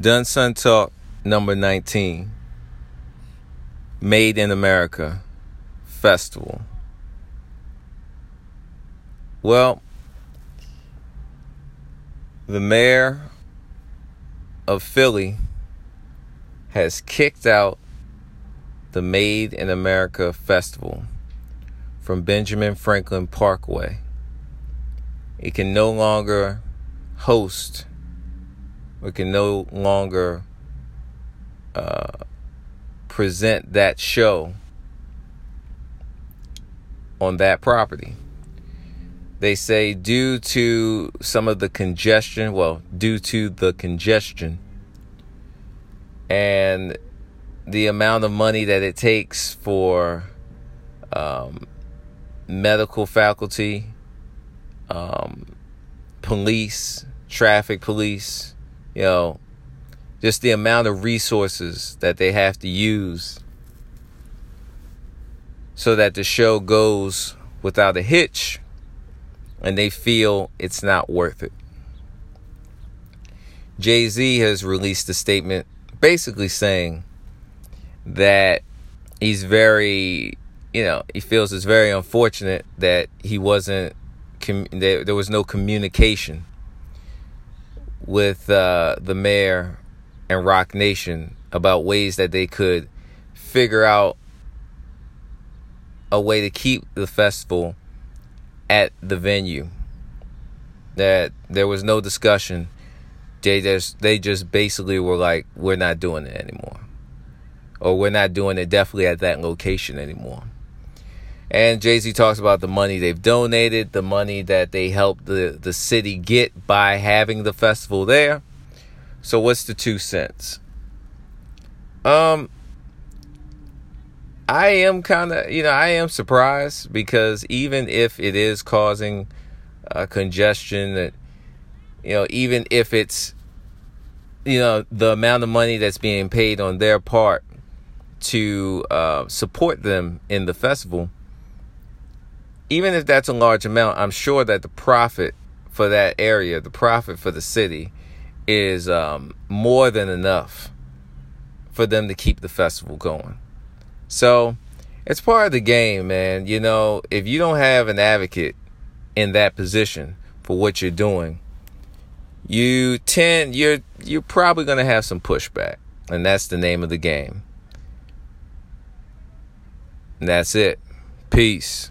Done Sun Talk number 19. Made in America Festival. Well, the mayor of Philly has kicked out the Made in America Festival from Benjamin Franklin Parkway. It can no longer host, or can no longer uh, present that show on that property. They say due to some of the congestion, well, due to the congestion and the amount of money that it takes for um, medical faculty, um, police, traffic police, you know, just the amount of resources that they have to use so that the show goes without a hitch and they feel it's not worth it. Jay Z has released a statement basically saying that he's very, you know, he feels it's very unfortunate that he wasn't, com- there, there was no communication with uh, the mayor and Roc Nation about ways that they could figure out a way to keep the festival at the venue. That there was no discussion. They just they just basically were like, we're not doing it anymore. Or we're not doing it definitely at that location anymore. And Jay Z talks about the money they've donated, the money that they helped the, the city get by having the festival there. So what's the two cents? Um I am kind of, you know, I am surprised because even if it is causing uh, congestion, that you know, even if it's, you know, the amount of money that's being paid on their part to uh, support them in the festival, even if that's a large amount, I'm sure that the profit for that area, the profit for the city, is um, more than enough for them to keep the festival going. So it's part of the game, man. You know, if you don't have an advocate in that position for what you're doing, you tend you're you're probably going to have some pushback, and that's the name of the game. And that's it. Peace.